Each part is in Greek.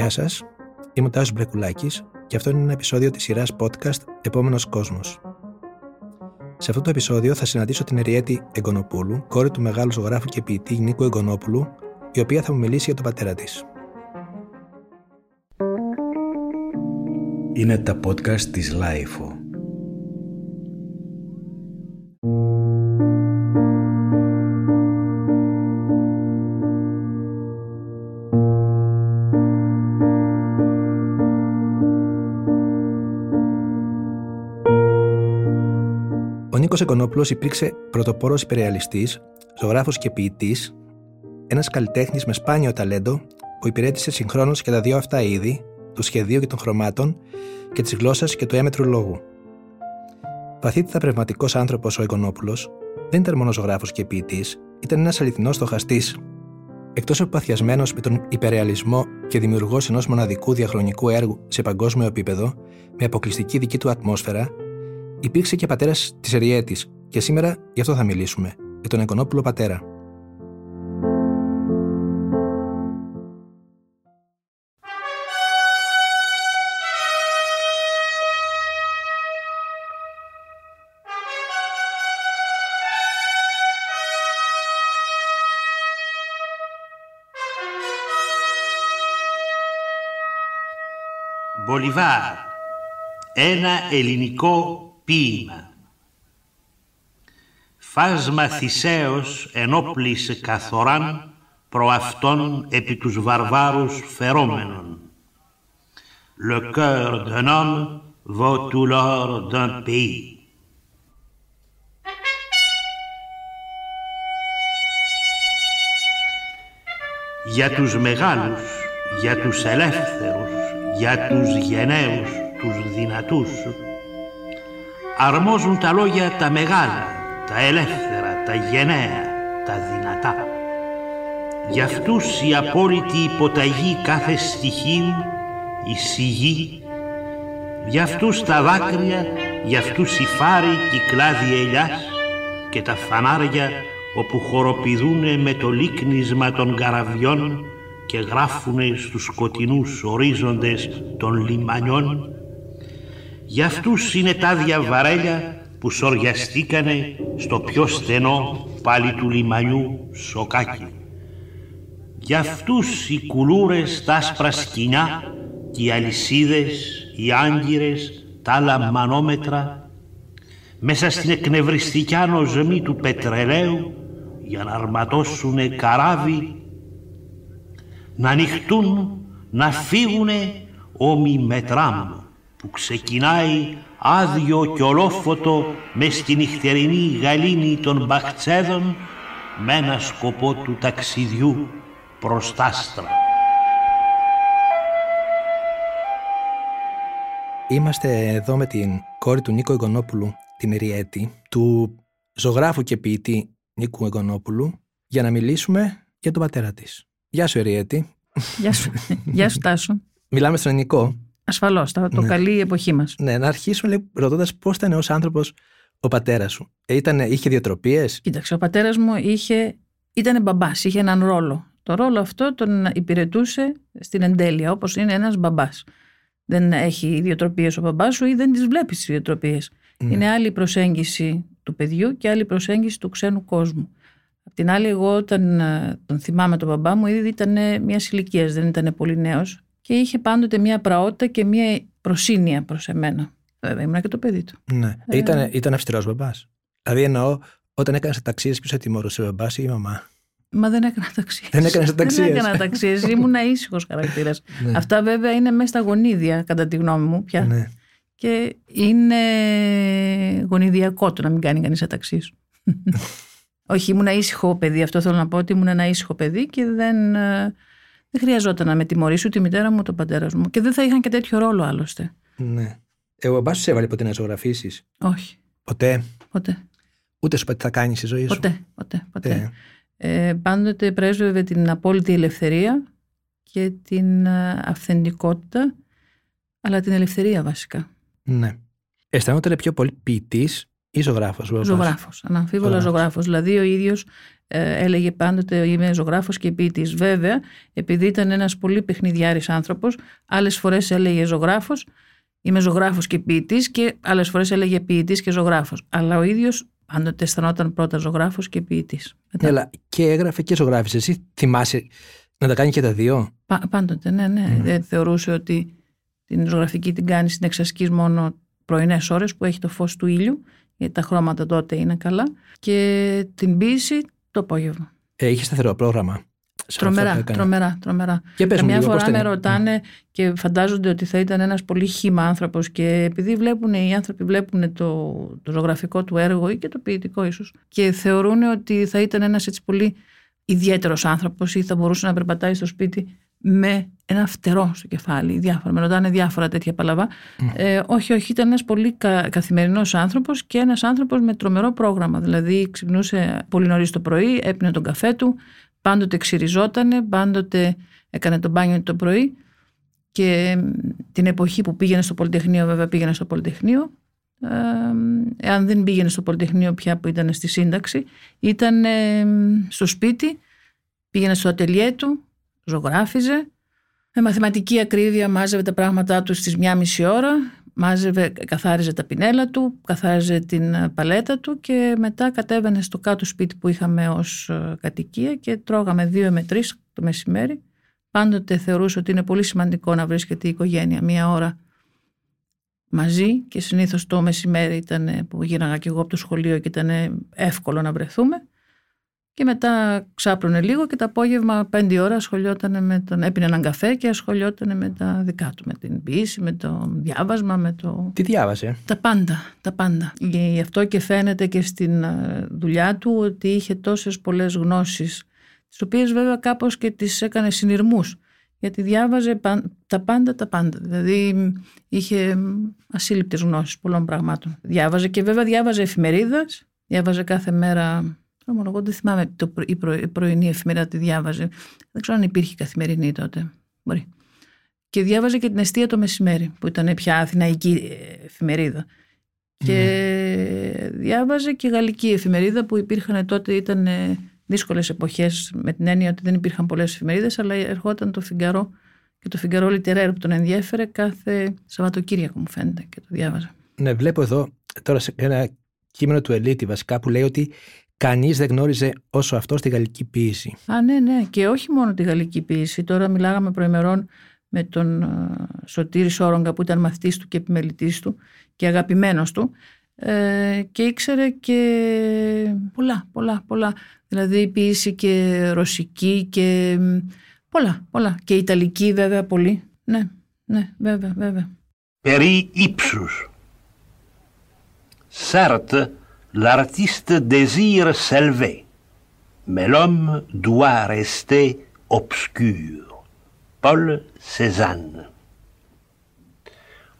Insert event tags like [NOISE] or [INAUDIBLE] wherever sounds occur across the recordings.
Γεια σας, είμαι ο Τάσος Μπρεκουλάκης και αυτό είναι ένα επεισόδιο της σειράς podcast Επόμενος Κόσμος. Σε αυτό το επεισόδιο θα συναντήσω την Ερριέττη Εγγονοπούλου, κόρη του μεγάλου ζωγράφου και ποιητή Νίκου Εγγονόπουλου, η οποία θα μου μιλήσει για τον πατέρα της. Είναι τα podcast της LiFO. Εκονόπουλο υπήρξε πρωτοπόρος υπερεαλιστής, ζωγράφος και ποιητής, ένας καλλιτέχνης με σπάνιο ταλέντο που υπηρέτησε συγχρόνως και τα δύο αυτά είδη, του σχεδίου και των χρωμάτων και τη γλώσσα και του έμετρου λόγου. Βαθύτητα πνευματικός άνθρωπος ο Εκονόπουλο δεν ήταν μόνο ζωγράφος και ποιητής, ήταν ένας αληθινός στοχαστής. Εκτός από παθιασμένος με τον υπερεαλισμό και δημιουργός ενός μοναδικού διαχρονικού έργου σε παγκόσμιο επίπεδο, με αποκλειστική δική του ατμόσφαιρα, Υπήρξε και πατέρας της Εριέτης, και σήμερα γι' αυτό θα μιλήσουμε, για τον Εκονόπουλο πατέρα. Μπολιβάρ, ένα ελληνικό ποίημα. Φάσμα θυσέως ενόπλησε καθοράν αυτόν επί τους βαρβάρους φερόμενων. Le cœur d'un homme vaut tout l'or d'un pays. Για τους μεγάλους, για τους ελεύθερους, για τους γενναίους, τους δυνατούς, αρμόζουν τα λόγια τα μεγάλα, τα ελεύθερα, τα γενναία, τα δυνατά. Για αυτούς η απόλυτη υποταγή κάθε στοιχείου, η σιγή, για αυτούς τα δάκρυα, για αυτούς οι φάροι και οι κλάδοι ελιάς και τα φανάρια όπου χοροπηδούνε με το λίκνισμα των καραβιών και γράφουνε στους σκοτεινούς ορίζοντες των λιμανιών για αυτούς είναι τα διαβαρέλια που σοριαστήκανε στο πιο στενό πάλι του λιμανιού σοκάκι. Για αυτούς οι κουλούρες, τα άσπρα σκηνιά και οι αλυσίδες, οι άγκυρες, τα άλλα μανόμετρα μέσα στην εκνευριστικιά νοσμή του πετρελαίου για να αρματώσουνε καράβι να ανοιχτούν, να φύγουνε όμοι με τραμ που ξεκινάει άδειο και ολόφωτο με στη νυχτερινή γαλήνη των μπαχτσέδων με ένα σκοπό του ταξιδιού προς τα άστρα. Είμαστε εδώ με την κόρη του Νίκο Εγκονόπουλου, την Εριέτη, του ζωγράφου και ποιητή Νίκου Εγκονόπουλου, για να μιλήσουμε για τον πατέρα της. Γεια σου Εριέτη. Γεια σου, Γεια σου Τάσο. Μιλάμε στον Νικό. Ασφαλώς, το ναι. καλή εποχή μας. Ναι, να αρχίσουμε ρωτώντας πώς ήταν ως άνθρωπος ο πατέρας σου. Ε, ήτανε, είχε διατροπίε. Κοίταξε, ο πατέρας μου είχε, ήταν μπαμπάς, είχε έναν ρόλο. Το ρόλο αυτό τον υπηρετούσε στην εντέλεια, όπως είναι ένας μπαμπάς. Δεν έχει ιδιοτροπίες ο μπαμπάς σου ή δεν τις βλέπεις τις ιδιοτροπίες. Ναι. Είναι άλλη προσέγγιση του παιδιού και άλλη προσέγγιση του ξένου κόσμου. Απ' την άλλη, εγώ όταν ε, τον θυμάμαι τον μπαμπά μου, ήδη ήταν μιας ηλικίας, δεν ήταν πολύ νέος και είχε πάντοτε μια πραότητα και μια προσύνια προς εμένα. Βέβαια, ήμουν και το παιδί του. Ναι. Ε... Ήταν, ήταν αυστηρός μπαμπάς. Δηλαδή εννοώ, όταν έκανες ταξίε, ποιος τιμωρούσε, ο μπαμπάς ή η μαμά; Μα δεν έκανα ταξίε. Δεν έκανα ταξίε. Δεν έκανα ταξίε. Ήμουν ήσυχος χαρακτήρας. [LAUGHS] ναι. Αυτά βέβαια είναι μέσα στα γονίδια, κατά τη γνώμη μου πια. Ναι. Και είναι γονιδιακό το να μην κάνει κανείς ταξί. [LAUGHS] Όχι, ήμουν ήσυχο παιδί. Αυτό θέλω να πω ότι ήμουν ένα ήσυχο παιδί και δεν ε, δεν χρειαζόταν να με τιμωρήσω τη μητέρα μου, τον πατέρας μου. Και δεν θα είχαν και τέτοιο ρόλο άλλωστε. Ναι. Εγώ ο μπαμπά σου έβαλε ποτέ να ζωγραφίσεις; Όχι. Ποτέ; Ποτέ. Ούτε σου τι θα κάνεις στη ζωή σου; Ποτέ. Ποτέ. ποτέ. Ε, πάντοτε πρέσβευε την απόλυτη ελευθερία και την ε, αυθεντικότητα, αλλά την ελευθερία βασικά. Ναι. Αισθανόταν πιο πολύ ποιητής ή ζωγράφος. Ζωγράφος. Αναμφίβολα ζωγράφος. Δηλαδή ο ίδιος ε, έλεγε πάντοτε είμαι ζωγράφος και ποιητής. Βέβαια, επειδή ήταν ένας πολύ παιχνιδιάρης άνθρωπος, άλλες φορές έλεγε ζωγράφος, είμαι ζωγράφος και ποιητής και άλλες φορές έλεγε ποιητής και ζωγράφος. Αλλά ο ίδιος πάντοτε αισθανόταν πρώτα ζωγράφος και ποιητής. Ναι, αλλά και έγραφε και ζωγράφησε. Εσύ θυμάσαι να τα κάνει και τα δύο; Πα, πάντοτε, ναι, ναι. Δεν θεωρούσε ότι την ζωγραφική την κάνει στην εξασκής μόνο πρωινές ώρες που έχει το φως του ήλιου, γιατί τα χρώματα τότε είναι καλά. Και την ποιήση το απόγευμα. Ε, είχες σταθερό πρόγραμμα. Τρομερά, τρομερά, τρομερά. Και πες Καμιά μου λίγο, πώς φορά ήταν; με ρωτάνε και φαντάζονται ότι θα ήταν ένας πολύ χύμα άνθρωπος και επειδή βλέπουν, οι άνθρωποι βλέπουν το, το ζωγραφικό του έργο ή και το ποιητικό ίσως και θεωρούν ότι θα ήταν ένας έτσι πολύ ιδιαίτερος άνθρωπος ή θα μπορούσε να περπατάει στο σπίτι με ένα φτερό στο κεφάλι, διάφορα. Με ρωτάνε διάφορα τέτοια παλαβά. Ε, όχι, όχι, ήταν ένας πολύ κα, καθημερινός άνθρωπος και ένας άνθρωπος με τρομερό πρόγραμμα. Δηλαδή ξυπνούσε πολύ νωρίς το πρωί, έπινε τον καφέ του, πάντοτε ξυριζότανε, πάντοτε έκανε το μπάνιο το πρωί και την εποχή που πήγαινε στο Πολυτεχνείο βέβαια πήγαινε στο Πολυτεχνείο ε, εάν δεν πήγαινε στο Πολυτεχνείο πια που ήταν στη σύνταξη ήταν ε, στο σπίτι πήγαινε στο ατελιέ του ζωγράφιζε με μαθηματική ακρίβεια μάζευε τα πράγματά του στις μια μισή ώρα μάζευε, καθάριζε τα πινέλα του, καθάριζε την ε, παλέτα του και μετά κατέβαινε στο κάτω σπίτι που είχαμε ως ε, κατοικία και τρώγαμε δύο με τρεις το μεσημέρι. Πάντοτε θεωρούσε ότι είναι πολύ σημαντικό να βρίσκεται η οικογένεια μία ώρα μαζί και συνήθως το μεσημέρι ήταν ε, που γύραγα και εγώ από το σχολείο και ήταν εύκολο να βρεθούμε και μετά ξάπλωνε λίγο και το απόγευμα πέντε ώρα ασχολιόταν με τον, έπινε έναν καφέ και ασχολιόταν με τα δικά του, με την ποιήση, με το διάβασμα, με το... Τι διάβασε; Τα πάντα, τα πάντα. Γι' αυτό και φαίνεται και στην ε, δουλειά του ότι είχε τόσες πολλές γνώσεις, τις οποίες βέβαια κάπως και τις έκανε συνειρμούς, γιατί διάβαζε παν- τα πάντα, τα πάντα. Δηλαδή είχε ασύλληπτες γνώσεις πολλών πραγμάτων. Διάβαζε και βέβαια διάβαζε εφημερίδας, διάβαζε κάθε μέρα Ομολογώ δεν θυμάμαι το, πρω- η, προ, η πρωινή εφημερίδα τη διάβαζε. Δεν ξέρω αν υπήρχε καθημερινή τότε. Μπορεί. Και διάβαζε και την αιστεία το μεσημέρι, που ήταν πια αθηναϊκή ε, εφημερίδα. Και διάβαζε και γαλλική εφημερίδα που υπήρχαν τότε, ήταν ε, δύσκολες εποχές με την έννοια ότι δεν υπήρχαν πολλές εφημερίδες, αλλά ερχόταν το Φιγκαρό και το Φιγκαρό Λιτερέρ που τον ενδιέφερε κάθε Σαββατοκύριακο μου φαίνεται και το διάβαζα. Ναι, βλέπω εδώ τώρα σε ένα κείμενο του Ελίτη βασικά που λέει ότι κανείς δεν γνώριζε όσο αυτό στη γαλλική ποίηση. Α, ναι, ναι. Και όχι μόνο τη γαλλική ποίηση. Τώρα μιλάγαμε προημερών με τον α, Σωτήρη Σόρογκα που ήταν μαθητής του και επιμελητής του και αγαπημένος του ε, και ήξερε και πολλά, πολλά, πολλά. Δηλαδή ποίηση και ρωσική και μ, πολλά, πολλά. Και ιταλική βέβαια πολύ. Ναι, ναι, βέβαια, βέβαια. περί ύψους. Certes, l'artiste désire s'élever, mais l'homme doit rester obscur. Paul Cézanne.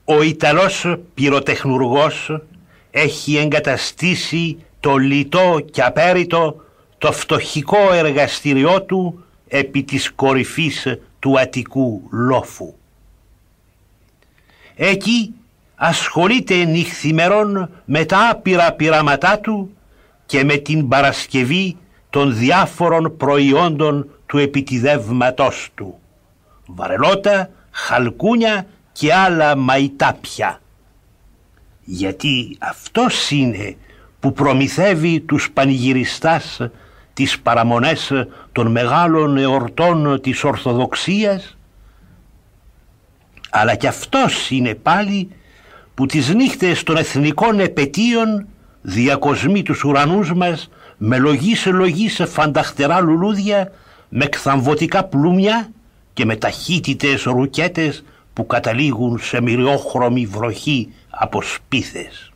Ο Ιταλός πυροτεχνουργός έχει εγκαταστήσει το λιτό και απέριτο το φτωχικό εργαστηριό του επί της κορυφής του Αττικού λόφου. Εκεί ασχολείται νυχθημερών με τα άπειρα πειράματά του και με την παρασκευή των διάφορων προϊόντων του επιτιδεύματός του. Βαρελότα, χαλκούνια και άλλα μαϊτάπια. Γιατί αυτός είναι που προμηθεύει τους πανηγυριστάς τις παραμονές των μεγάλων εορτών της Ορθοδοξίας αλλά και αυτός είναι πάλι που τις νύχτες των εθνικών επαιτίων διακοσμεί τους ουρανούς μας με λογής σε λογής σε φανταχτερά λουλούδια, με κθαμβωτικά πλούμια και με ταχύτητες ρουκέτες που καταλήγουν σε μυριόχρωμη βροχή από σπίθες.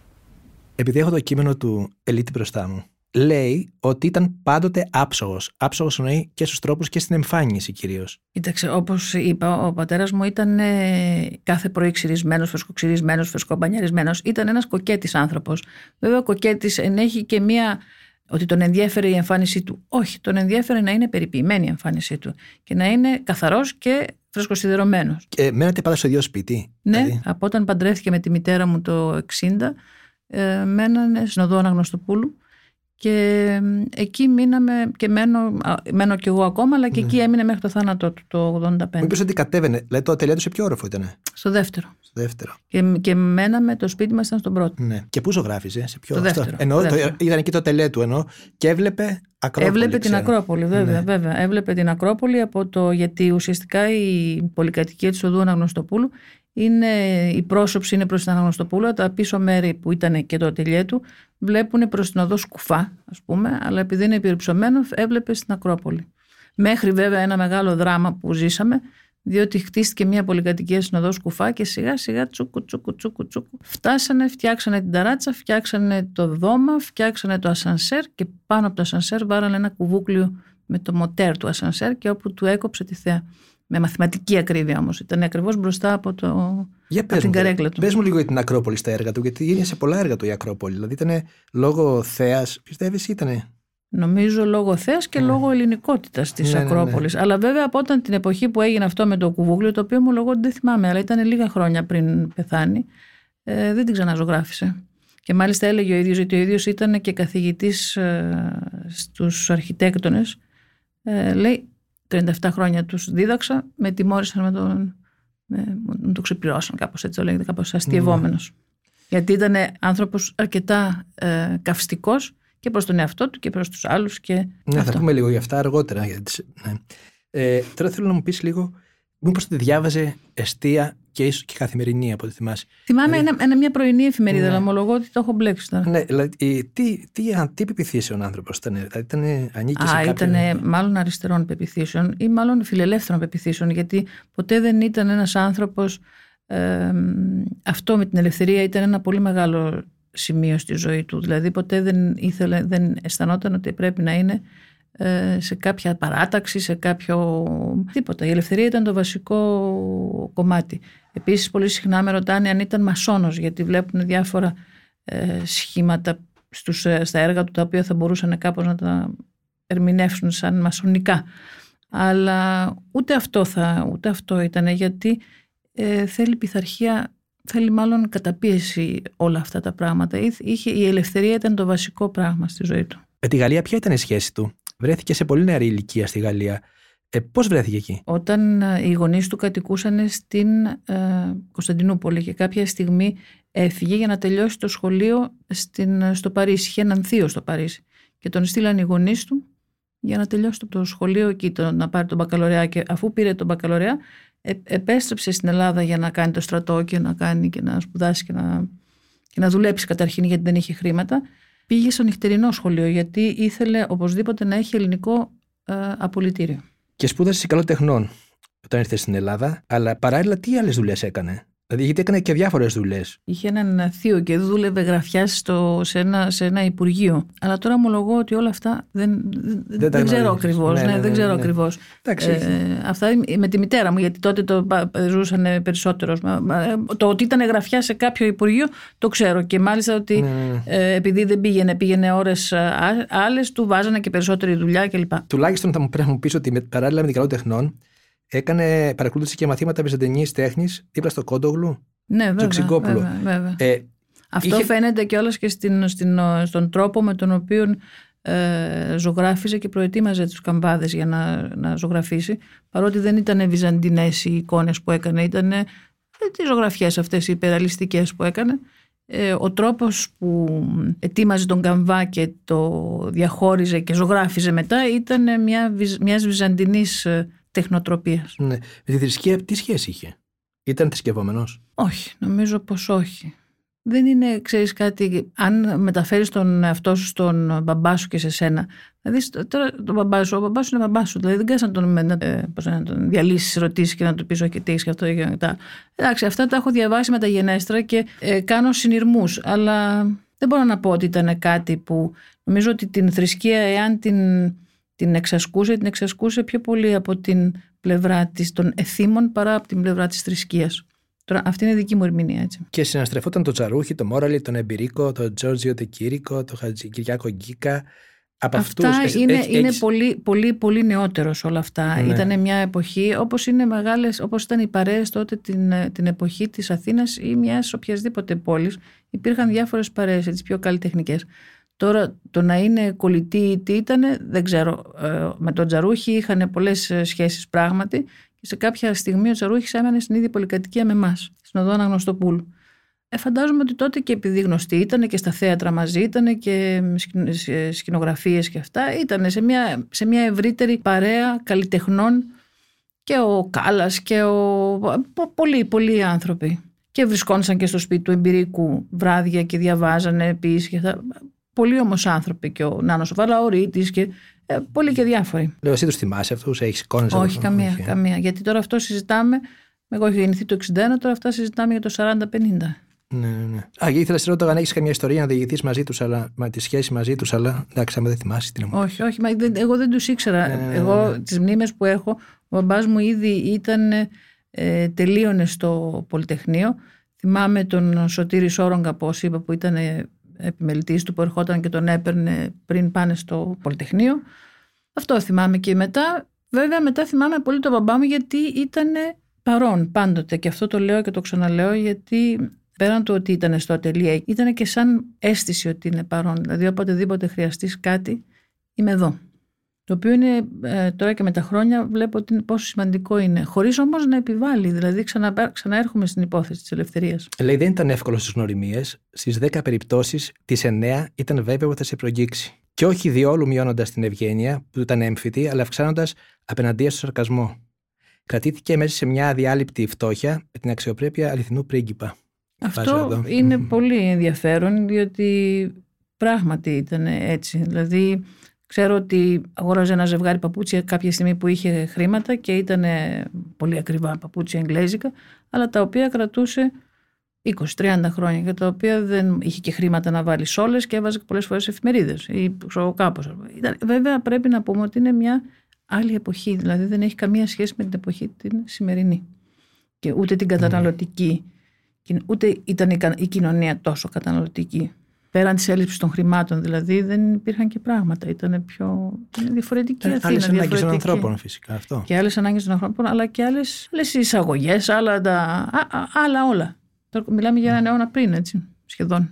Επειδή έχω το κείμενο του Ελίτη μπροστά μου, λέει ότι ήταν πάντοτε άψογος. Άψογος εννοεί και στους τρόπους και στην εμφάνιση κυρίως. Κοίταξε, όπως είπα, ο πατέρας μου ήταν ε, κάθε πρωί ξυρισμένος, φρεσκοξυρισμένος, φρεσκομπανιαρισμένος. Ήταν ένας κοκέτης άνθρωπος. Βέβαια, ο κοκέτης ενέχει και μία. ότι τον ενδιέφερε η εμφάνισή του. Όχι, τον ενδιέφερε να είναι περιποιημένη η εμφάνισή του και να είναι καθαρός και φρεσκοσυδερωμένος. Και μένατε πάντα στο ίδιο σπίτι. Ναι, δηλαδή; από όταν παντρεύτηκε με τη μητέρα μου το 60, ε, μένανε στην οδό Αναγνωστοπούλου Και εκεί μείναμε και μένω, μένω κι εγώ ακόμα, αλλά και ναι. εκεί έμεινε μέχρι το θάνατό του το 85. Μου είπες ότι κατέβαινε, δηλαδή το ατελείο του σε ποιο όροφο ήταν. Στο δεύτερο. Στο δεύτερο. Και, και μέναμε, το σπίτι μας ήταν στον πρώτο. Ναι. Και πού ζωγράφιζε, σε ποιο όροφο; δεύτερο. Ενώ δεύτερο. ήταν εκεί το ατελείο του, ενώ και έβλεπε Ακρόπολη, Έβλεπε ξέρω. την Ακρόπολη, βέβαια, ναι. βέβαια. Έβλεπε την Ακρόπολη από το, γιατί ουσιαστικά η πολυκατοικία της οδού Αναγνωστοπούλου είναι, η πρόσωψη είναι προς την Αναγνωστοπούλου, τα πίσω μέρη που ήταν και το ατελιέ του βλέπουν προς την οδό Σκουφά, ας πούμε, αλλά επειδή είναι επιρρυψωμένος έβλεπε στην Ακρόπολη. Μέχρι βέβαια ένα μεγάλο δράμα που ζήσαμε, διότι χτίστηκε μια πολυκατοικία στην οδό Σκουφά και σιγά σιγά τσούκου τσούκου τσούκου τσούκου. Φτάσανε, φτιάξανε την ταράτσα, φτιάξανε το δώμα, φτιάξανε το ασανσέρ και πάνω από το ασανσέρ βάρανε ένα κουβούκλιο με το μοτέρ του ασανσέρ και όπου του έκοψε τη θέα. Με μαθηματική ακρίβεια όμως. Ήταν ακριβώς μπροστά από, το, για από την καρέκλα του. Πες μου λίγο για την Ακρόπολη στα έργα του, γιατί έγινε σε πολλά έργα του η Ακρόπολη. Δηλαδή ήταν λόγω θέα, πιστεύεις, ήταν. Νομίζω λόγω θέα και ναι. λόγω ελληνικότητας της ναι, Ακρόπολη. Ναι, ναι. Αλλά βέβαια από όταν την εποχή που έγινε αυτό με το κουβούγλιο, το οποίο ομολογώ ότι δεν θυμάμαι, αλλά ήταν λίγα χρόνια πριν πεθάνει, ε, δεν την ξαναζωγράφησε. Και μάλιστα έλεγε ο ίδιος ότι ο ίδιος ήταν και καθηγητής ε, στους αρχιτέκτονες. Ε, λέει 37 χρόνια τους δίδαξα, με τιμώρησαν με τον. Με, μου το ξεπληρώσαν κάπως έτσι, το λέγεται, κάπως αστειευόμενος. Mm. Γιατί ήταν άνθρωπος αρκετά ε, καυστικός και προς τον εαυτό του και προς τους άλλους. Ναι, αυτό. θα πούμε λίγο για αυτά αργότερα. Ναι. Ε, τώρα θέλω να μου πεις λίγο, μήπως τη διάβαζε εστία και ίσως και καθημερινή από ό,τι θυμάσαι. Θυμάμαι δηλαδή, ένα, ένα, μια πρωινή εφημερίδα, ναι. ομολογώ ότι το έχω μπλέξει τώρα. Ναι, δηλαδή, τι, τι, τι πεπιθήσεων άνθρωπος ήταν, δηλαδή ήταν ανήκει σε κάποιον... ήταν μάλλον αριστερών πεπιθήσεων ή μάλλον φιλελεύθερων πεπιθήσεων, γιατί ποτέ δεν ήταν ένας άνθρωπος. Ε, αυτό με την ελευθερία ήταν ένα πολύ μεγάλο σημείο στη ζωή του. Δηλαδή ποτέ δεν, ήθελε, δεν αισθανόταν ότι πρέπει να είναι ε, σε κάποια παράταξη, σε κάποιο τίποτα. Η ελευθερία ήταν το βασικό κομμάτι. Επίσης πολύ συχνά με ρωτάνε αν ήταν μασόνος γιατί βλέπουν διάφορα ε, σχήματα στους, ε, στα έργα του τα οποία θα μπορούσαν κάπως να τα ερμηνεύσουν σαν μασονικά. Αλλά ούτε αυτό, θα, ούτε αυτό ήταν γιατί ε, θέλει πειθαρχία θέλει μάλλον καταπίεση όλα αυτά τα πράγματα. Είχε, η ελευθερία ήταν το βασικό πράγμα στη ζωή του. Με τη Γαλλία ποια ήταν η σχέση του; Βρέθηκε σε πολύ νεαρή ηλικία στη Γαλλία. Ε, Πώς βρέθηκε εκεί, Όταν ε, οι γονείς του κατοικούσαν στην ε, Κωνσταντινούπολη και κάποια στιγμή έφυγε για να τελειώσει το σχολείο στην, στο Παρίσι. Είχε έναν θείο στο Παρίσι. Και τον στείλαν οι γονείς του για να τελειώσει το σχολείο εκεί, το, να πάρει τον μπακαλωριά. Και αφού πήρε τον μπακαλωριά, ε, επέστρεψε στην Ελλάδα για να κάνει το στρατό και να κάνει και να σπουδάσει και να, και να δουλέψει καταρχήν γιατί δεν είχε χρήματα. Πήγε στο νυχτερινό σχολείο γιατί ήθελε οπωσδήποτε να έχει ελληνικό ε, απολυτήριο. Και σπούδασε σε τεχνών όταν ήρθε στην Ελλάδα, αλλά παράλληλα τι άλλες δουλειές έκανε; Δηλαδή, γιατί έκανε και διάφορες δουλειές. Είχε έναν θείο και δούλευε γραφιάς σε, ένα, σε ένα υπουργείο. Αλλά τώρα ομολογώ ότι όλα αυτά δεν, δεν, δεν ξέρω ακριβώς. Ναι, ναι, ναι, δεν ξέρω ναι, ακριβώς. Ε, αυτά με τη μητέρα μου, γιατί τότε το ζούσαν περισσότερος. Ε, το ότι ήταν γραφιά σε κάποιο υπουργείο το ξέρω. Και μάλιστα ότι ναι, ναι, ε, επειδή δεν πήγαινε, πήγαινε ώρες άλλες, του βάζανε και περισσότερη δουλειά κλπ. Τουλάχιστον θα μου πρέπει να μου πεις ότι παράλληλα με την καλό τεχνών έκανε, παρακολούθησε και μαθήματα βυζαντινή τέχνης δίπλα στο Κόντογλου. Ναι, βέβαια. βέβαια, βέβαια. Ε, Αυτό είχε... φαίνεται και και στην, στην, στον τρόπο με τον οποίο ε, ζωγράφιζε και προετοίμαζε τους καμπάδες για να, να ζωγραφίσει παρότι δεν ήταν βυζαντινές οι εικόνες που έκανε ήταν ε, τις ζωγραφιές αυτές οι υπεραλιστικές που έκανε ε, ο τρόπος που ετοίμαζε τον καμβά και το διαχώριζε και ζωγράφιζε μετά ήταν μια, μιας βυζαντινής ε, τεχνοτροπίας. Ναι. Με τη θρησκεία τι σχέση είχε; Ήταν θρησκευόμενος; Όχι, νομίζω πως όχι. Δεν είναι, ξέρεις κάτι, αν μεταφέρεις τον εαυτό σου στον μπαμπά σου και σε σένα, δηλαδή τώρα τον μπαμπά σου, ο μπαμπάς σου είναι μπαμπάς σου, δηλαδή δεν κάνεις να τον, ε, πώς να τον διαλύσεις ερωτήσεις και να του πεις όχι τι και αυτό και μετά. Εντάξει, αυτά τα έχω διαβάσει με τα γενέστρα και ε, κάνω συνειρμούς, αλλά δεν μπορώ να πω ότι ήταν κάτι που νομίζω ότι την θρησκεία, εάν την την εξασκούσε, την εξασκούσε πιο πολύ από την πλευρά της των εθήμων παρά από την πλευρά της θρησκείας. Τώρα, αυτή είναι δική μου ερμηνεία, έτσι. Και συναστρεφόταν το Τσαρούχη, το Μόραλι, τον Εμπειρίκο, τον Τζόρτζιο Τεκύρικο, τον Χατζικυριάκο Γκίκα. Από αυτά αυτούς, είναι, έχ, είναι πολύ, πολύ, πολύ νεότερος όλα αυτά. Ναι. Ήταν μια εποχή, όπως, είναι μεγάλες, όπως ήταν οι παρέες τότε την, την εποχή της Αθήνας ή μιας οποιασδήποτε πόλης, υπήρχαν διάφορες παρέες, έτσι πιο καλλιτεχνικές. Τώρα το να είναι κολλητή ή τι ήταν, δεν ξέρω. Ε, με τον Τζαρούχη είχαν πολλές σχέσεις πράγματι και σε κάποια στιγμή ο Τζαρούχης έμενε στην ίδια πολυκατοικία με εμάς, στην οδό Αναγνωστοπούλου. Ε, φαντάζομαι ότι τότε και επειδή γνωστοί ήταν και στα θέατρα μαζί ήταν και σκηνογραφίες και αυτά, ήταν σε μια, σε μια ευρύτερη παρέα καλλιτεχνών και ο Κάλλας και ο... πολλοί, πολλοί άνθρωποι. Και βρισκόντουσαν και στο σπίτι του εμπειρικού βράδια και διαβάζανε επίση και αυτά. Πολλοί όμως άνθρωποι και ο Νάνος Βαλαωρίτης και ε, πολλοί και διάφοροι. Λέω, εσύ τους θυμάσαι αυτούς, έχεις εικόνες Όχι, καμία, όχι. καμία. Γιατί τώρα αυτό συζητάμε. Εγώ έχω γεννηθεί το 61, τώρα αυτά συζητάμε για το 40-50. Ναι, ναι, ναι. Α, ήθελα να σε ρωτήσω αν έχεις καμία ιστορία να διηγηθείς μαζί τους, αλλά με τη σχέση μαζί τους, αλλά εντάξει, άμα δεν θυμάσαι την Όχι, όχι, μα, δεν, εγώ δεν τους ήξερα. Ναι, ναι, ναι, εγώ ναι. τις μνήμες που έχω, ο μπαμπάς μου ήδη ήταν. Ε, τελείωνε στο Πολυτεχνείο. Θυμάμαι τον Σωτήρης Σόρογκα, όπω είπα, που ήταν επιμελητής του, που ερχόταν και τον έπαιρνε πριν πάνε στο Πολυτεχνείο. Αυτό θυμάμαι και μετά. Βέβαια, μετά θυμάμαι πολύ τον μπαμπά μου γιατί ήταν παρόν πάντοτε. Και αυτό το λέω και το ξαναλέω γιατί πέραν του ότι ήταν στο ατελείο, ήταν και σαν αίσθηση ότι είναι παρόν. Δηλαδή, οποτεδήποτε χρειαστείς κάτι, είμαι εδώ. Το οποίο είναι ε, τώρα και με τα χρόνια βλέπω ότι είναι πόσο σημαντικό είναι. Χωρίς όμως να επιβάλλει. Δηλαδή, ξανα, ξαναέρχομαι στην υπόθεση της ελευθερίας. Λέει δεν ήταν εύκολο στις γνωριμίες. Στις 10 περιπτώσεις, τις 9 ήταν βέβαιο ότι θα σε προγγίξει. Και όχι διόλου μειώνοντας την ευγένεια, που ήταν έμφυτη, αλλά αυξάνοντας απέναντία στο σαρκασμό. Κρατήθηκε μέσα σε μια αδιάλειπτη φτώχεια με την αξιοπρέπεια αληθινού πρίγκιπα. Αυτό είναι πολύ ενδιαφέρον, διότι πράγματι ήταν έτσι. Δηλαδή, ξέρω ότι αγόραζε ένα ζευγάρι παπούτσια κάποια στιγμή που είχε χρήματα και ήταν πολύ ακριβά παπούτσια εγγλέζικα, αλλά τα οποία κρατούσε 20-30 χρόνια και τα οποία δεν είχε και χρήματα να βάλει όλες και έβαζε πολλές φορές εφημερίδες ή κάπως. Βέβαια, πρέπει να πούμε ότι είναι μια άλλη εποχή, δηλαδή δεν έχει καμία σχέση με την εποχή την σημερινή και ούτε την καταναλωτική ούτε ήταν η κοινωνία τόσο καταναλωτική. Πέραν της έλλειψης των χρημάτων, δηλαδή, δεν υπήρχαν και πράγματα. Ήταν πιο διαφορετική ε, Αθήνα. Άλλες ανάγκες των ανθρώπων, φυσικά αυτό. Και άλλες ανάγκες των ανθρώπων, αλλά και άλλε εισαγωγές, άλλα, άλλα όλα. Τώρα μιλάμε για έναν αιώνα πριν, έτσι, σχεδόν.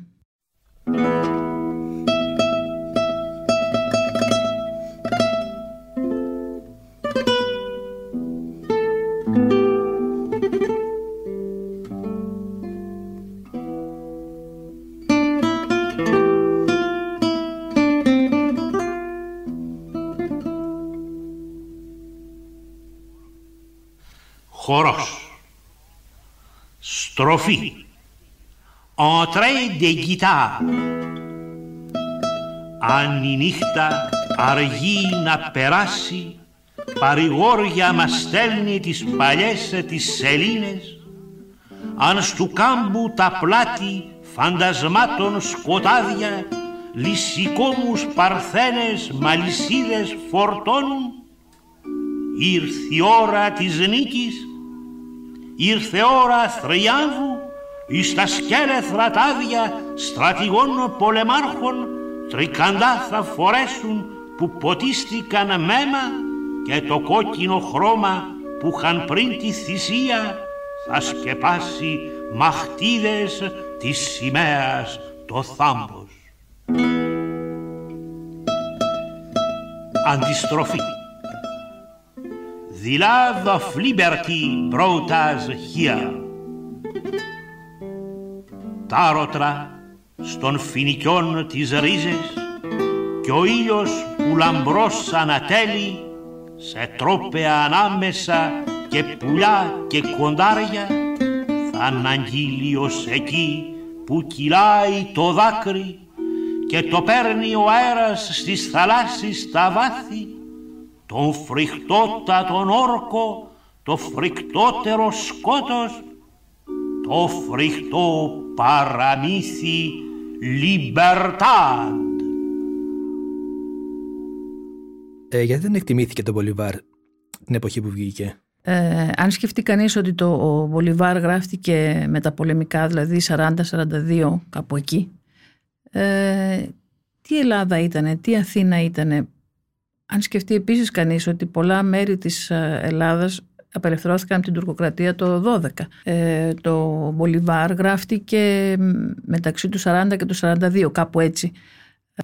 Χορός, στροφή, entrée de guitare. Αν η νύχτα αργεί να περάσει, παρηγόρια μας στέλνει τις παλιές τις σελήνες, αν στου κάμπου τα πλάτη φαντασμάτων σκοτάδια, λυσικόμους παρθένες μαλισίδες φορτώνουν, ήρθε η ώρα της νίκης ήρθε ώρα θριάμβου εις τα σκέλεθρα τάδια στρατηγών πολεμάρχων τρικαντά θα φορέσουν που ποτίστηκαν μέμα και το κόκκινο χρώμα που είχαν πριν τη θυσία θα σκεπάσει μαχτίδες της σημαίας το θάμπος. Αντιστροφή The love of liberty brought us here. Τάρωτρα στον φοινικιόν τις ρίζες και ο ήλιος που λαμπρός ανατέλει σε τρόπεα ανάμεσα και πουλιά και κοντάρια θα αναγγείλει ως εκεί που κυλάει το δάκρυ και το παίρνει ο αέρας στης θαλάσσης τα βάθη τον φρικτότατον όρκο, το φρικτότερο σκότος, το φρικτό παραμύθι Libertad. Ε, γιατί δεν εκτιμήθηκε το Μπολιβάρ την εποχή που βγήκε; Ε, αν σκεφτεί κανείς ότι το ο Μπολιβάρ γράφτηκε με τα πολεμικά, δηλαδή 40-42 κάπου εκεί, ε, τι Ελλάδα ήτανε, τι Αθήνα ήτανε, αν σκεφτεί επίσης κανείς ότι πολλά μέρη της ε, Ελλάδας απελευθερώθηκαν από την τουρκοκρατία το 12. Ε, το Μπολιβάρ γράφτηκε μεταξύ του 40 και του 42, κάπου έτσι.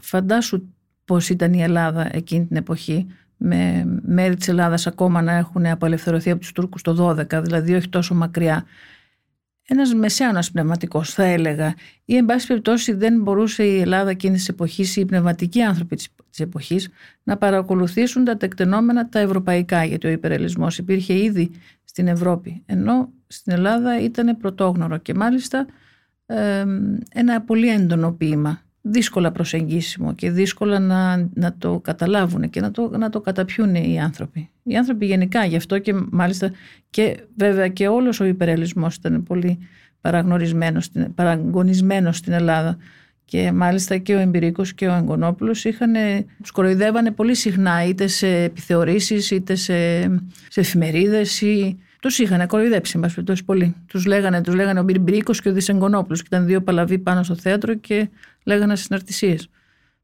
Φαντάσου πώς ήταν η Ελλάδα εκείνη την εποχή με μέρη της Ελλάδας ακόμα να έχουν απελευθερωθεί από τους Τούρκους το 12, δηλαδή όχι τόσο μακριά. Ένας μεσαίωνας πνευματικός θα έλεγα. Ή εν πάση περιπτώσει δεν μπορούσε η Ελλάδα εκείνης της εποχής ή οι πνευματικοί άνθρωποι της εποχής να παρακολουθήσουν τα τεκτενόμενα τα ευρωπαϊκά γιατί ο υπερελισμός υπήρχε ήδη στην Ευρώπη ενώ στην Ελλάδα ήταν πρωτόγνωρο και μάλιστα ένα πολύ έντονο ποίημα δύσκολα προσεγγίσιμο και δύσκολα να, να το καταλάβουν και να το, να το καταπιούν οι άνθρωποι. Οι άνθρωποι γενικά, γι' αυτό και μάλιστα και βέβαια και όλος ο υπερελισμός ήταν πολύ παραγνωρισμένος, παραγωνισμένος στην Ελλάδα και μάλιστα και ο Εμπειρίκος και ο Εγκονόπουλος είχαν, σκοροϊδεύανε πολύ συχνά είτε σε επιθεωρήσεις είτε σε, σε εφημερίδες ή τους είχαν κοροϊδέψει, εν πάση πολύ. Τους λέγανε, τους λέγανε ο Μπυρμπρίκο και ο Δησεγκονόπουλος, και ήταν δύο παλαβοί πάνω στο θέατρο και λέγανε συναρτησίες.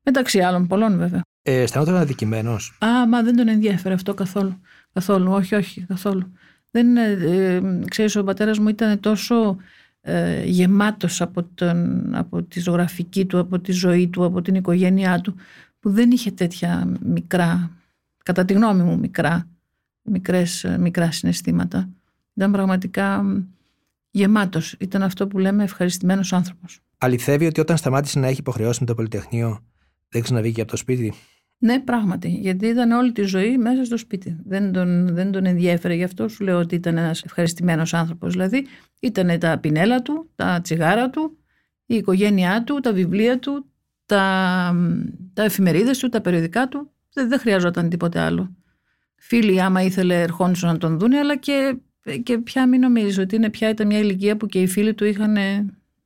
Μεταξύ άλλων, πολλών βέβαια. Ε, αισθανόταν αδικημένος. Α, μα δεν τον ενδιαφέρει αυτό καθόλου. Καθόλου, όχι, όχι, καθόλου. Δεν, ε, ε ξέρεις, ο πατέρας μου ήταν τόσο ε, γεμάτος από, τον, από τη ζωγραφική του, από τη ζωή του, από την οικογένειά του, που δεν είχε τέτοια μικρά, κατά τη γνώμη μου μικρά, μικρές, μικρά συναισθήματα. Ήταν πραγματικά γεμάτος. Ήταν αυτό που λέμε ευχαριστημένος άνθρωπος. Αληθεύει ότι όταν σταμάτησε να έχει υποχρεώσει με το Πολυτεχνείο δεν ξαναβγήκε από το σπίτι; Ναι, πράγματι. Γιατί ήταν όλη τη ζωή μέσα στο σπίτι. Δεν τον, δεν τον ενδιέφερε. Γι' αυτό σου λέω ότι ήταν ένας ευχαριστημένος άνθρωπος. Δηλαδή, ήταν τα πινέλα του, τα τσιγάρα του, η οικογένειά του, τα βιβλία του, τα, τα εφημερίδες του, τα περιοδικά του. Δεν, δεν χρειαζόταν τίποτε άλλο φίλοι άμα ήθελε ερχόντουσαν να τον δούνε αλλά και, και πια μην νομίζεις ότι είναι πια ήταν μια ηλικία που και οι φίλοι του είχαν,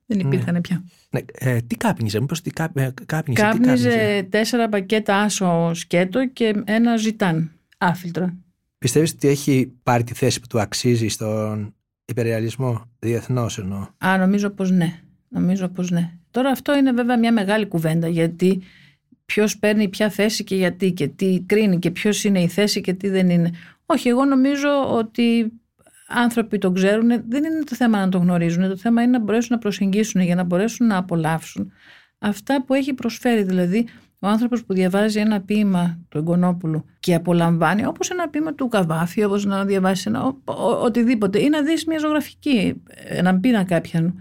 δεν υπήρχαν ναι. πια. Ναι, ε, τι κάπνιζε, μήπως τι κάπνιζε, κάπνιζε, κάπνιζε; τέσσερα πακέτα άσο σκέτο και ένα ζητάν άφιλτρο. Πιστεύεις ότι έχει πάρει τη θέση που του αξίζει στον υπερεαλισμό; Διεθνώς εννοώ. Α, νομίζω πως ναι. Νομίζω πως ναι. Τώρα αυτό είναι βέβαια μια μεγάλη κουβέντα γιατί ποιος παίρνει ποια θέση και γιατί και τι κρίνει και ποιος είναι η θέση και τι δεν είναι. Όχι, εγώ νομίζω ότι άνθρωποι το ξέρουν, δεν είναι το θέμα να το γνωρίζουν, το θέμα είναι να μπορέσουν να προσεγγίσουν για να μπορέσουν να απολαύσουν αυτά που έχει προσφέρει. Δηλαδή, ο άνθρωπος που διαβάζει ένα ποίημα του Εγκονόπουλου και απολαμβάνει, όπως ένα ποίημα του Καβάφη, όπως να διαβάσεις ένα, ο, ο, οτιδήποτε, ή να δεις μια ζωγραφική, έναν πίνα κάποιον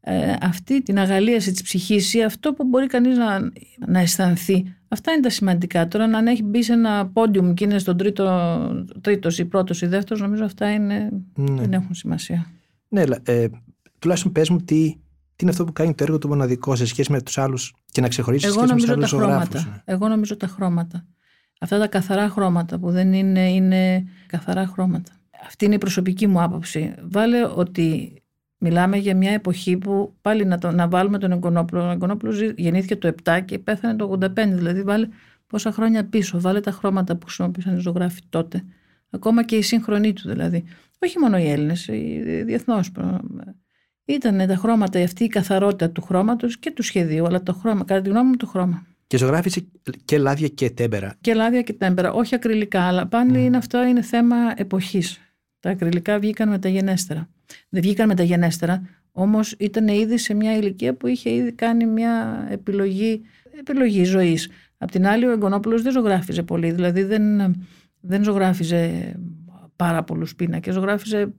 ε, αυτή την αγαλίαση της ψυχής ή αυτό που μπορεί κανείς να, να αισθανθεί. Αυτά είναι τα σημαντικά. Τώρα να αν έχει μπει σε ένα πόντιουμ και είναι στον τρίτο, τρίτος ή πρώτος ή δεύτερος, νομίζω αυτά είναι, ναι. δεν έχουν σημασία. Ναι, ε, τουλάχιστον πες μου τι, τι είναι αυτό που κάνει το έργο του μοναδικό σε σχέση με τους άλλους και να ξεχωρίσει Εγώ σχέση με τους άλλους ζωγράφους. Ναι. Εγώ νομίζω τα χρώματα. Αυτά τα καθαρά χρώματα που δεν είναι, είναι καθαρά χρώματα. Αυτή είναι η προσωπική μου άποψη. Βάλε ότι Μιλάμε για μια εποχή που πάλι να, το, να βάλουμε τον Εγκονόπουλο. Ο Εγκονόπουλος γεννήθηκε το 7 και πέθανε το 85. Δηλαδή, βάλε πόσα χρόνια πίσω. Βάλε τα χρώματα που χρησιμοποίησαν οι ζωγράφοι τότε. Ακόμα και οι σύγχρονοί του δηλαδή. Όχι μόνο οι Έλληνες, διεθνώς. Ήταν τα χρώματα, αυτή η καθαρότητα του χρώματος και του σχεδίου, αλλά το χρώμα, κατά τη γνώμη μου, το χρώμα. Και ζωγράφησε και λάδια και τέμπερα. Και λάδια και τέμπερα. Όχι ακριλικά, αλλά πάλι mm. είναι αυτό είναι θέμα εποχής. Τα ακριλικά βγήκαν μεταγενέστερα. Δεν βγήκαν μεταγενέστερα, όμως ήταν ήδη σε μια ηλικία που είχε ήδη κάνει μια επιλογή, επιλογή ζωής. Απ' την άλλη ο Εγκονόπουλος δεν ζωγράφιζε πολύ, δηλαδή δεν, δεν ζωγράφιζε πάρα πολλούς πίνακες, ζωγράφιζε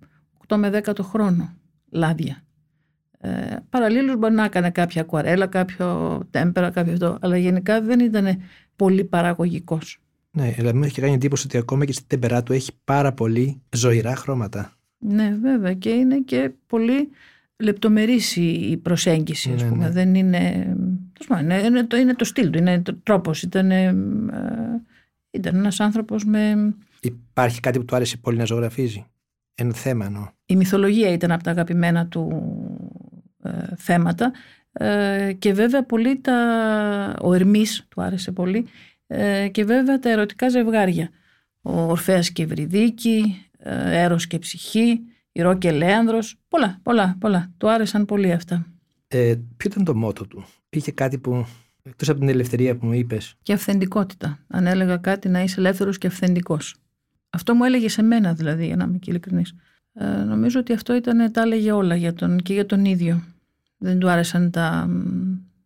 8 με 10 το χρόνο λάδια. Ε, παραλλήλως μπορεί να έκανε κάποια κουαρέλα, κάποιο τέμπερα, κάποιο αυτό, αλλά γενικά δεν ήταν πολύ παραγωγικός. Ναι, δηλαδή μου έχει κάνει εντύπωση ότι ακόμα και στην τεμπερά του έχει πάρα πολύ ζωηρά χρώματα. Ναι, βέβαια. Και είναι και πολύ λεπτομερής η προσέγγιση, ας ναι, πούμε. Ναι. Δεν είναι... Είναι, είναι, το, είναι το στυλ του, είναι το τρόπος. Ήταν, ε, ήταν ένας άνθρωπος με... Υπάρχει κάτι που του άρεσε πολύ να ζωγραφίζει; Ένα θέμα εννοώ. Η μυθολογία ήταν από τα αγαπημένα του ε, θέματα ε, και βέβαια πολύ τα... ο Ερμής του άρεσε πολύ ε, και βέβαια τα ερωτικά ζευγάρια. Ο Ορφέας και Ευρυδίκη, ε, έρος και ψυχή, ηρώ και λέανδρος, πολλά, πολλά, πολλά. Του άρεσαν πολύ αυτά. Ε, ποιο ήταν το μότο του, είχε κάτι που, εκτός από την ελευθερία που μου είπες. Και αυθεντικότητα. Αν έλεγα κάτι να είσαι ελεύθερος και αυθεντικός. Αυτό μου έλεγε σε μένα δηλαδή, για να είμαι και ειλικρινής. Ε, νομίζω ότι αυτό ήταν, τα έλεγε όλα για τον, και για τον ίδιο. Δεν του άρεσαν τα,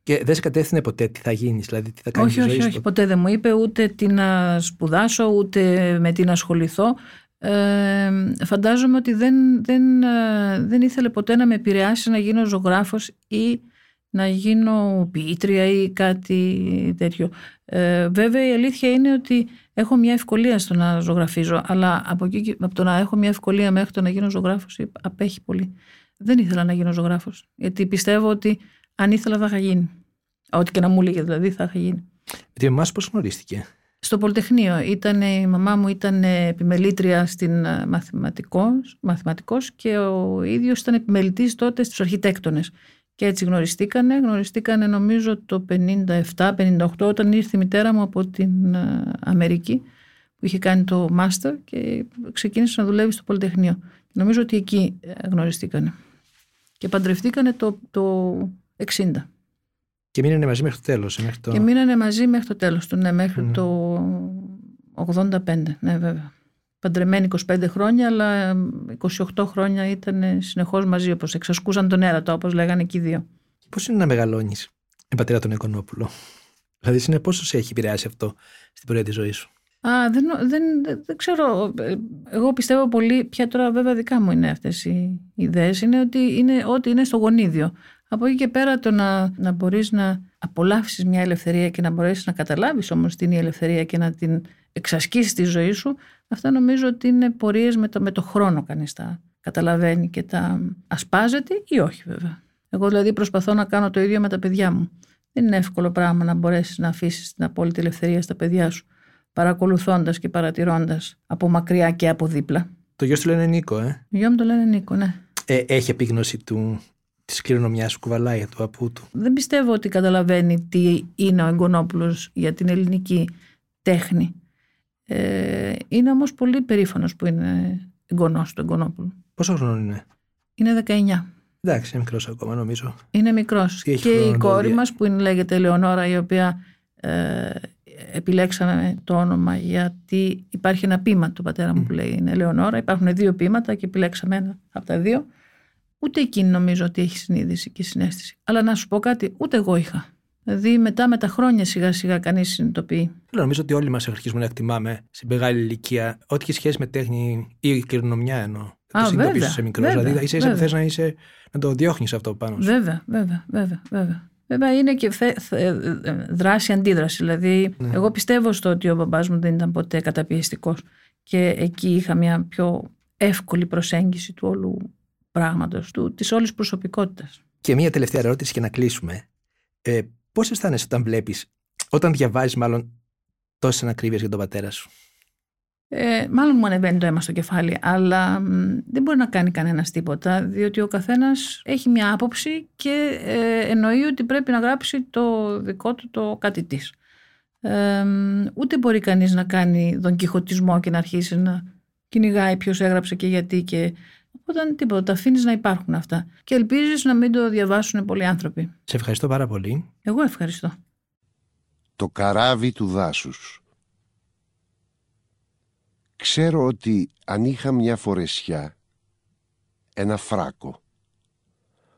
Και δεν σε κατεύθυνε ποτέ τι θα γίνεις, δηλαδή τι θα κάνεις. Όχι, όχι, όχι. Ποτέ δεν μου είπε ούτε τι να σπουδάσω, ούτε με τι να ασχοληθώ. Ε, φαντάζομαι ότι δεν, δεν, ε, δεν ήθελε ποτέ να με επηρεάσει να γίνω ζωγράφος ή να γίνω ποιήτρια ή κάτι τέτοιο. Ε, βέβαια η αλήθεια είναι ότι έχω μια ευκολία στο να ζωγραφίζω, αλλά από, εκεί, από το να έχω μια ευκολία μέχρι το να γίνω ζωγράφος απέχει πολύ. Δεν ήθελα να γίνω ζωγράφος, γιατί πιστεύω ότι αν ήθελα θα είχα γίνει. Ό,τι και να μου έλεγε δηλαδή θα είχα γίνει. Με τη μαμά πώς γνωρίστηκε; Στο Πολυτεχνείο. Ήταν, η μαμά μου ήταν επιμελήτρια στην ε, μαθηματικός, μαθηματικός και ο ίδιος ήταν επιμελητής τότε στους αρχιτέκτονες. Και έτσι γνωριστήκανε. Γνωριστήκανε νομίζω το 57-58 όταν ήρθε η μητέρα μου από την ε, Αμερική που είχε κάνει το μάστερ και ξεκίνησε να δουλεύει στο Πολυτεχνείο. Νομίζω ότι εκεί ε, γνωριστήκανε. Και παντρευτήκανε το, το 60. Και μείνανε μαζί μέχρι το τέλος. Μέχρι το... Και μείνανε μαζί μέχρι το τέλος του, ναι, μέχρι το 85, ναι βέβαια. Παντρεμένοι 25 χρόνια, αλλά 28 χρόνια ήταν συνεχώς μαζί, όπως εξασκούσαν τον έρωτα, όπως λέγανε και οι δύο. Πώς είναι να μεγαλώνεις με πατέρα τον Εκονόπουλο. Δηλαδή, συνεπώς σε έχει επηρεάσει αυτό στην πορεία της ζωής σου; Α, δεν, δεν, δεν, ξέρω. Εγώ πιστεύω πολύ, πια τώρα βέβαια δικά μου είναι αυτές οι ιδέες, είναι ότι είναι, ότι είναι στο γονίδιο. Από εκεί και πέρα το να, να μπορείς να απολαύσεις μια ελευθερία και να μπορέσεις να καταλάβεις όμως την ελευθερία και να την εξασκήσεις στη ζωή σου, αυτά νομίζω ότι είναι πορείες με το, με το χρόνο κανείς τα καταλαβαίνει και τα ασπάζεται ή όχι βέβαια. Εγώ δηλαδή προσπαθώ να κάνω το ίδιο με τα παιδιά μου. Δεν είναι εύκολο πράγμα να μπορέσεις να αφήσεις την απόλυτη ελευθερία στα παιδιά σου παρακολουθώντας και παρατηρώντας από μακριά και από δίπλα. Το γιο του λένε Νίκο, ε; Το γιο μου το λένε Νίκο, ναι. Ε, έχει επίγνωση του της κληρονομιάς του κουβαλάει του απού του. Δεν πιστεύω ότι καταλαβαίνει τι είναι ο Εγκονόπουλο για την ελληνική τέχνη. Ε, είναι όμως πολύ περήφανος που είναι εγγονός του Εγκονόπουλου. Πόσο χρόνο είναι; Είναι 19. Εντάξει, είναι μικρός ακόμα νομίζω. Είναι μικρός. Και, και η κόρη μας που είναι, λέγεται Λεωνόρα, η οποία ε, επιλέξαμε το όνομα γιατί υπάρχει ένα πείμα του πατέρα μου που λέει είναι Λεωνόρα. Υπάρχουν δύο πείματα και επιλέξαμε ένα από τα δύο. Ούτε εκείνη νομίζω ότι έχει συνείδηση και συνέστηση. Αλλά να σου πω κάτι, ούτε εγώ είχα. Δηλαδή μετά με τα χρόνια σιγά σιγά κανείς συνειδητοποιεί. Νομίζω ότι όλοι μας αρχίζουμε να εκτιμάμε σε μεγάλη ηλικία ό,τι έχει σχέση με τέχνη ή κληρονομιά εννοώ. Α, το συνειδητοποιήσεις σε μικρός. Δηλαδή είσαι ίσα θες να, είσαι, να το διώχνεις αυτό πάνω σου. Βέβαια, βέβαια, βέβαια. βέβαια. Βέβαια είναι και δράση-αντίδραση. Δηλαδή, ναι. εγώ πιστεύω στο ότι ο μπαμπάς μου δεν ήταν ποτέ καταπιεστικός και εκεί είχα μια πιο εύκολη προσέγγιση του όλου πράγματος, του, της όλης προσωπικότητας. Και μια τελευταία ερώτηση και να κλείσουμε. Ε, πώς αισθάνεσαι όταν βλέπεις, όταν διαβάζεις μάλλον τόσες ανακρίβειες για τον πατέρα σου; Ε, μάλλον μου ανεβαίνει το αίμα στο κεφάλι, αλλά δεν μπορεί να κάνει κανένας τίποτα, διότι ο καθένας έχει μια άποψη και ε, εννοεί ότι πρέπει να γράψει το δικό του το κάτι της. Ε, ούτε μπορεί κανείς να κάνει τον κυχωτισμό και να αρχίσει να κυνηγάει ποιος έγραψε και γιατί και Οπότε τίποτα, τα αφήνεις να υπάρχουν αυτά. Και ελπίζεις να μην το διαβάσουν πολλοί άνθρωποι. Σε ευχαριστώ πάρα πολύ. Εγώ ευχαριστώ. Το καράβι του δάσους Ξέρω ότι αν είχα μια φορεσιά, ένα φράκο,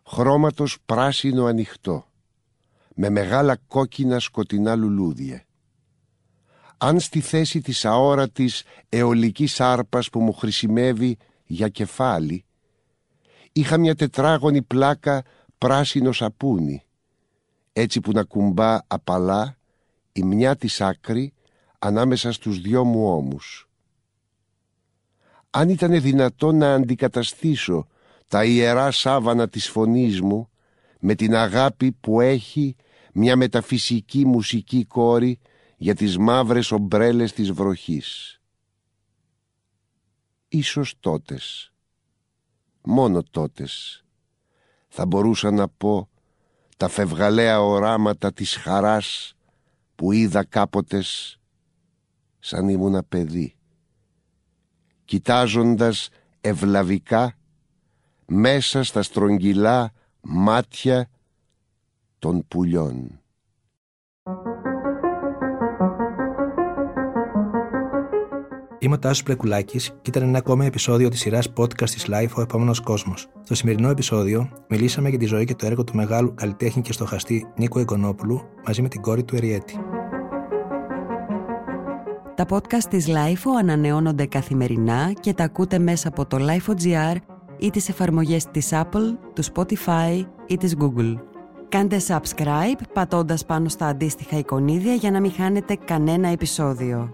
χρώματος πράσινο ανοιχτό, με μεγάλα κόκκινα σκοτεινά λουλούδια, αν στη θέση της αόρατης αιωλικής άρπας που μου χρησιμεύει για κεφάλι, είχα μια τετράγωνη πλάκα πράσινο σαπούνι, έτσι που να κουμπά απαλά η μια της άκρη ανάμεσα στους δυο μου ώμους. Αν ήταν δυνατό να αντικαταστήσω τα ιερά σάβανα της φωνής μου με την αγάπη που έχει μια μεταφυσική μουσική κόρη για τις μαύρες ομπρέλες της βροχής ίσως τότες, μόνο τότες, θα μπορούσα να πω τα φευγαλαία οράματα της χαράς που είδα κάποτες σαν ήμουνα παιδί, κοιτάζοντας ευλαβικά μέσα στα στρογγυλά μάτια των πουλιών. Είμαι ο Τάσος Πρεκουλάκη και ήταν ένα ακόμα επεισόδιο της σειράς podcast της Life Ο Επόμενος Κόσμος. Στο σημερινό επεισόδιο μιλήσαμε για τη ζωή και το έργο του μεγάλου καλλιτέχνη και στοχαστή Νίκο Εγκονόπουλου μαζί με την κόρη του Εριέτη. Τα podcast της LIFO ανανεώνονται καθημερινά και τα ακούτε μέσα από το LIFO.gr ή τις εφαρμογές της Apple, του Spotify ή της Google. Κάντε subscribe πατώντας πάνω στα αντίστοιχα εικονίδια για να μην χάνετε κανένα επεισόδιο.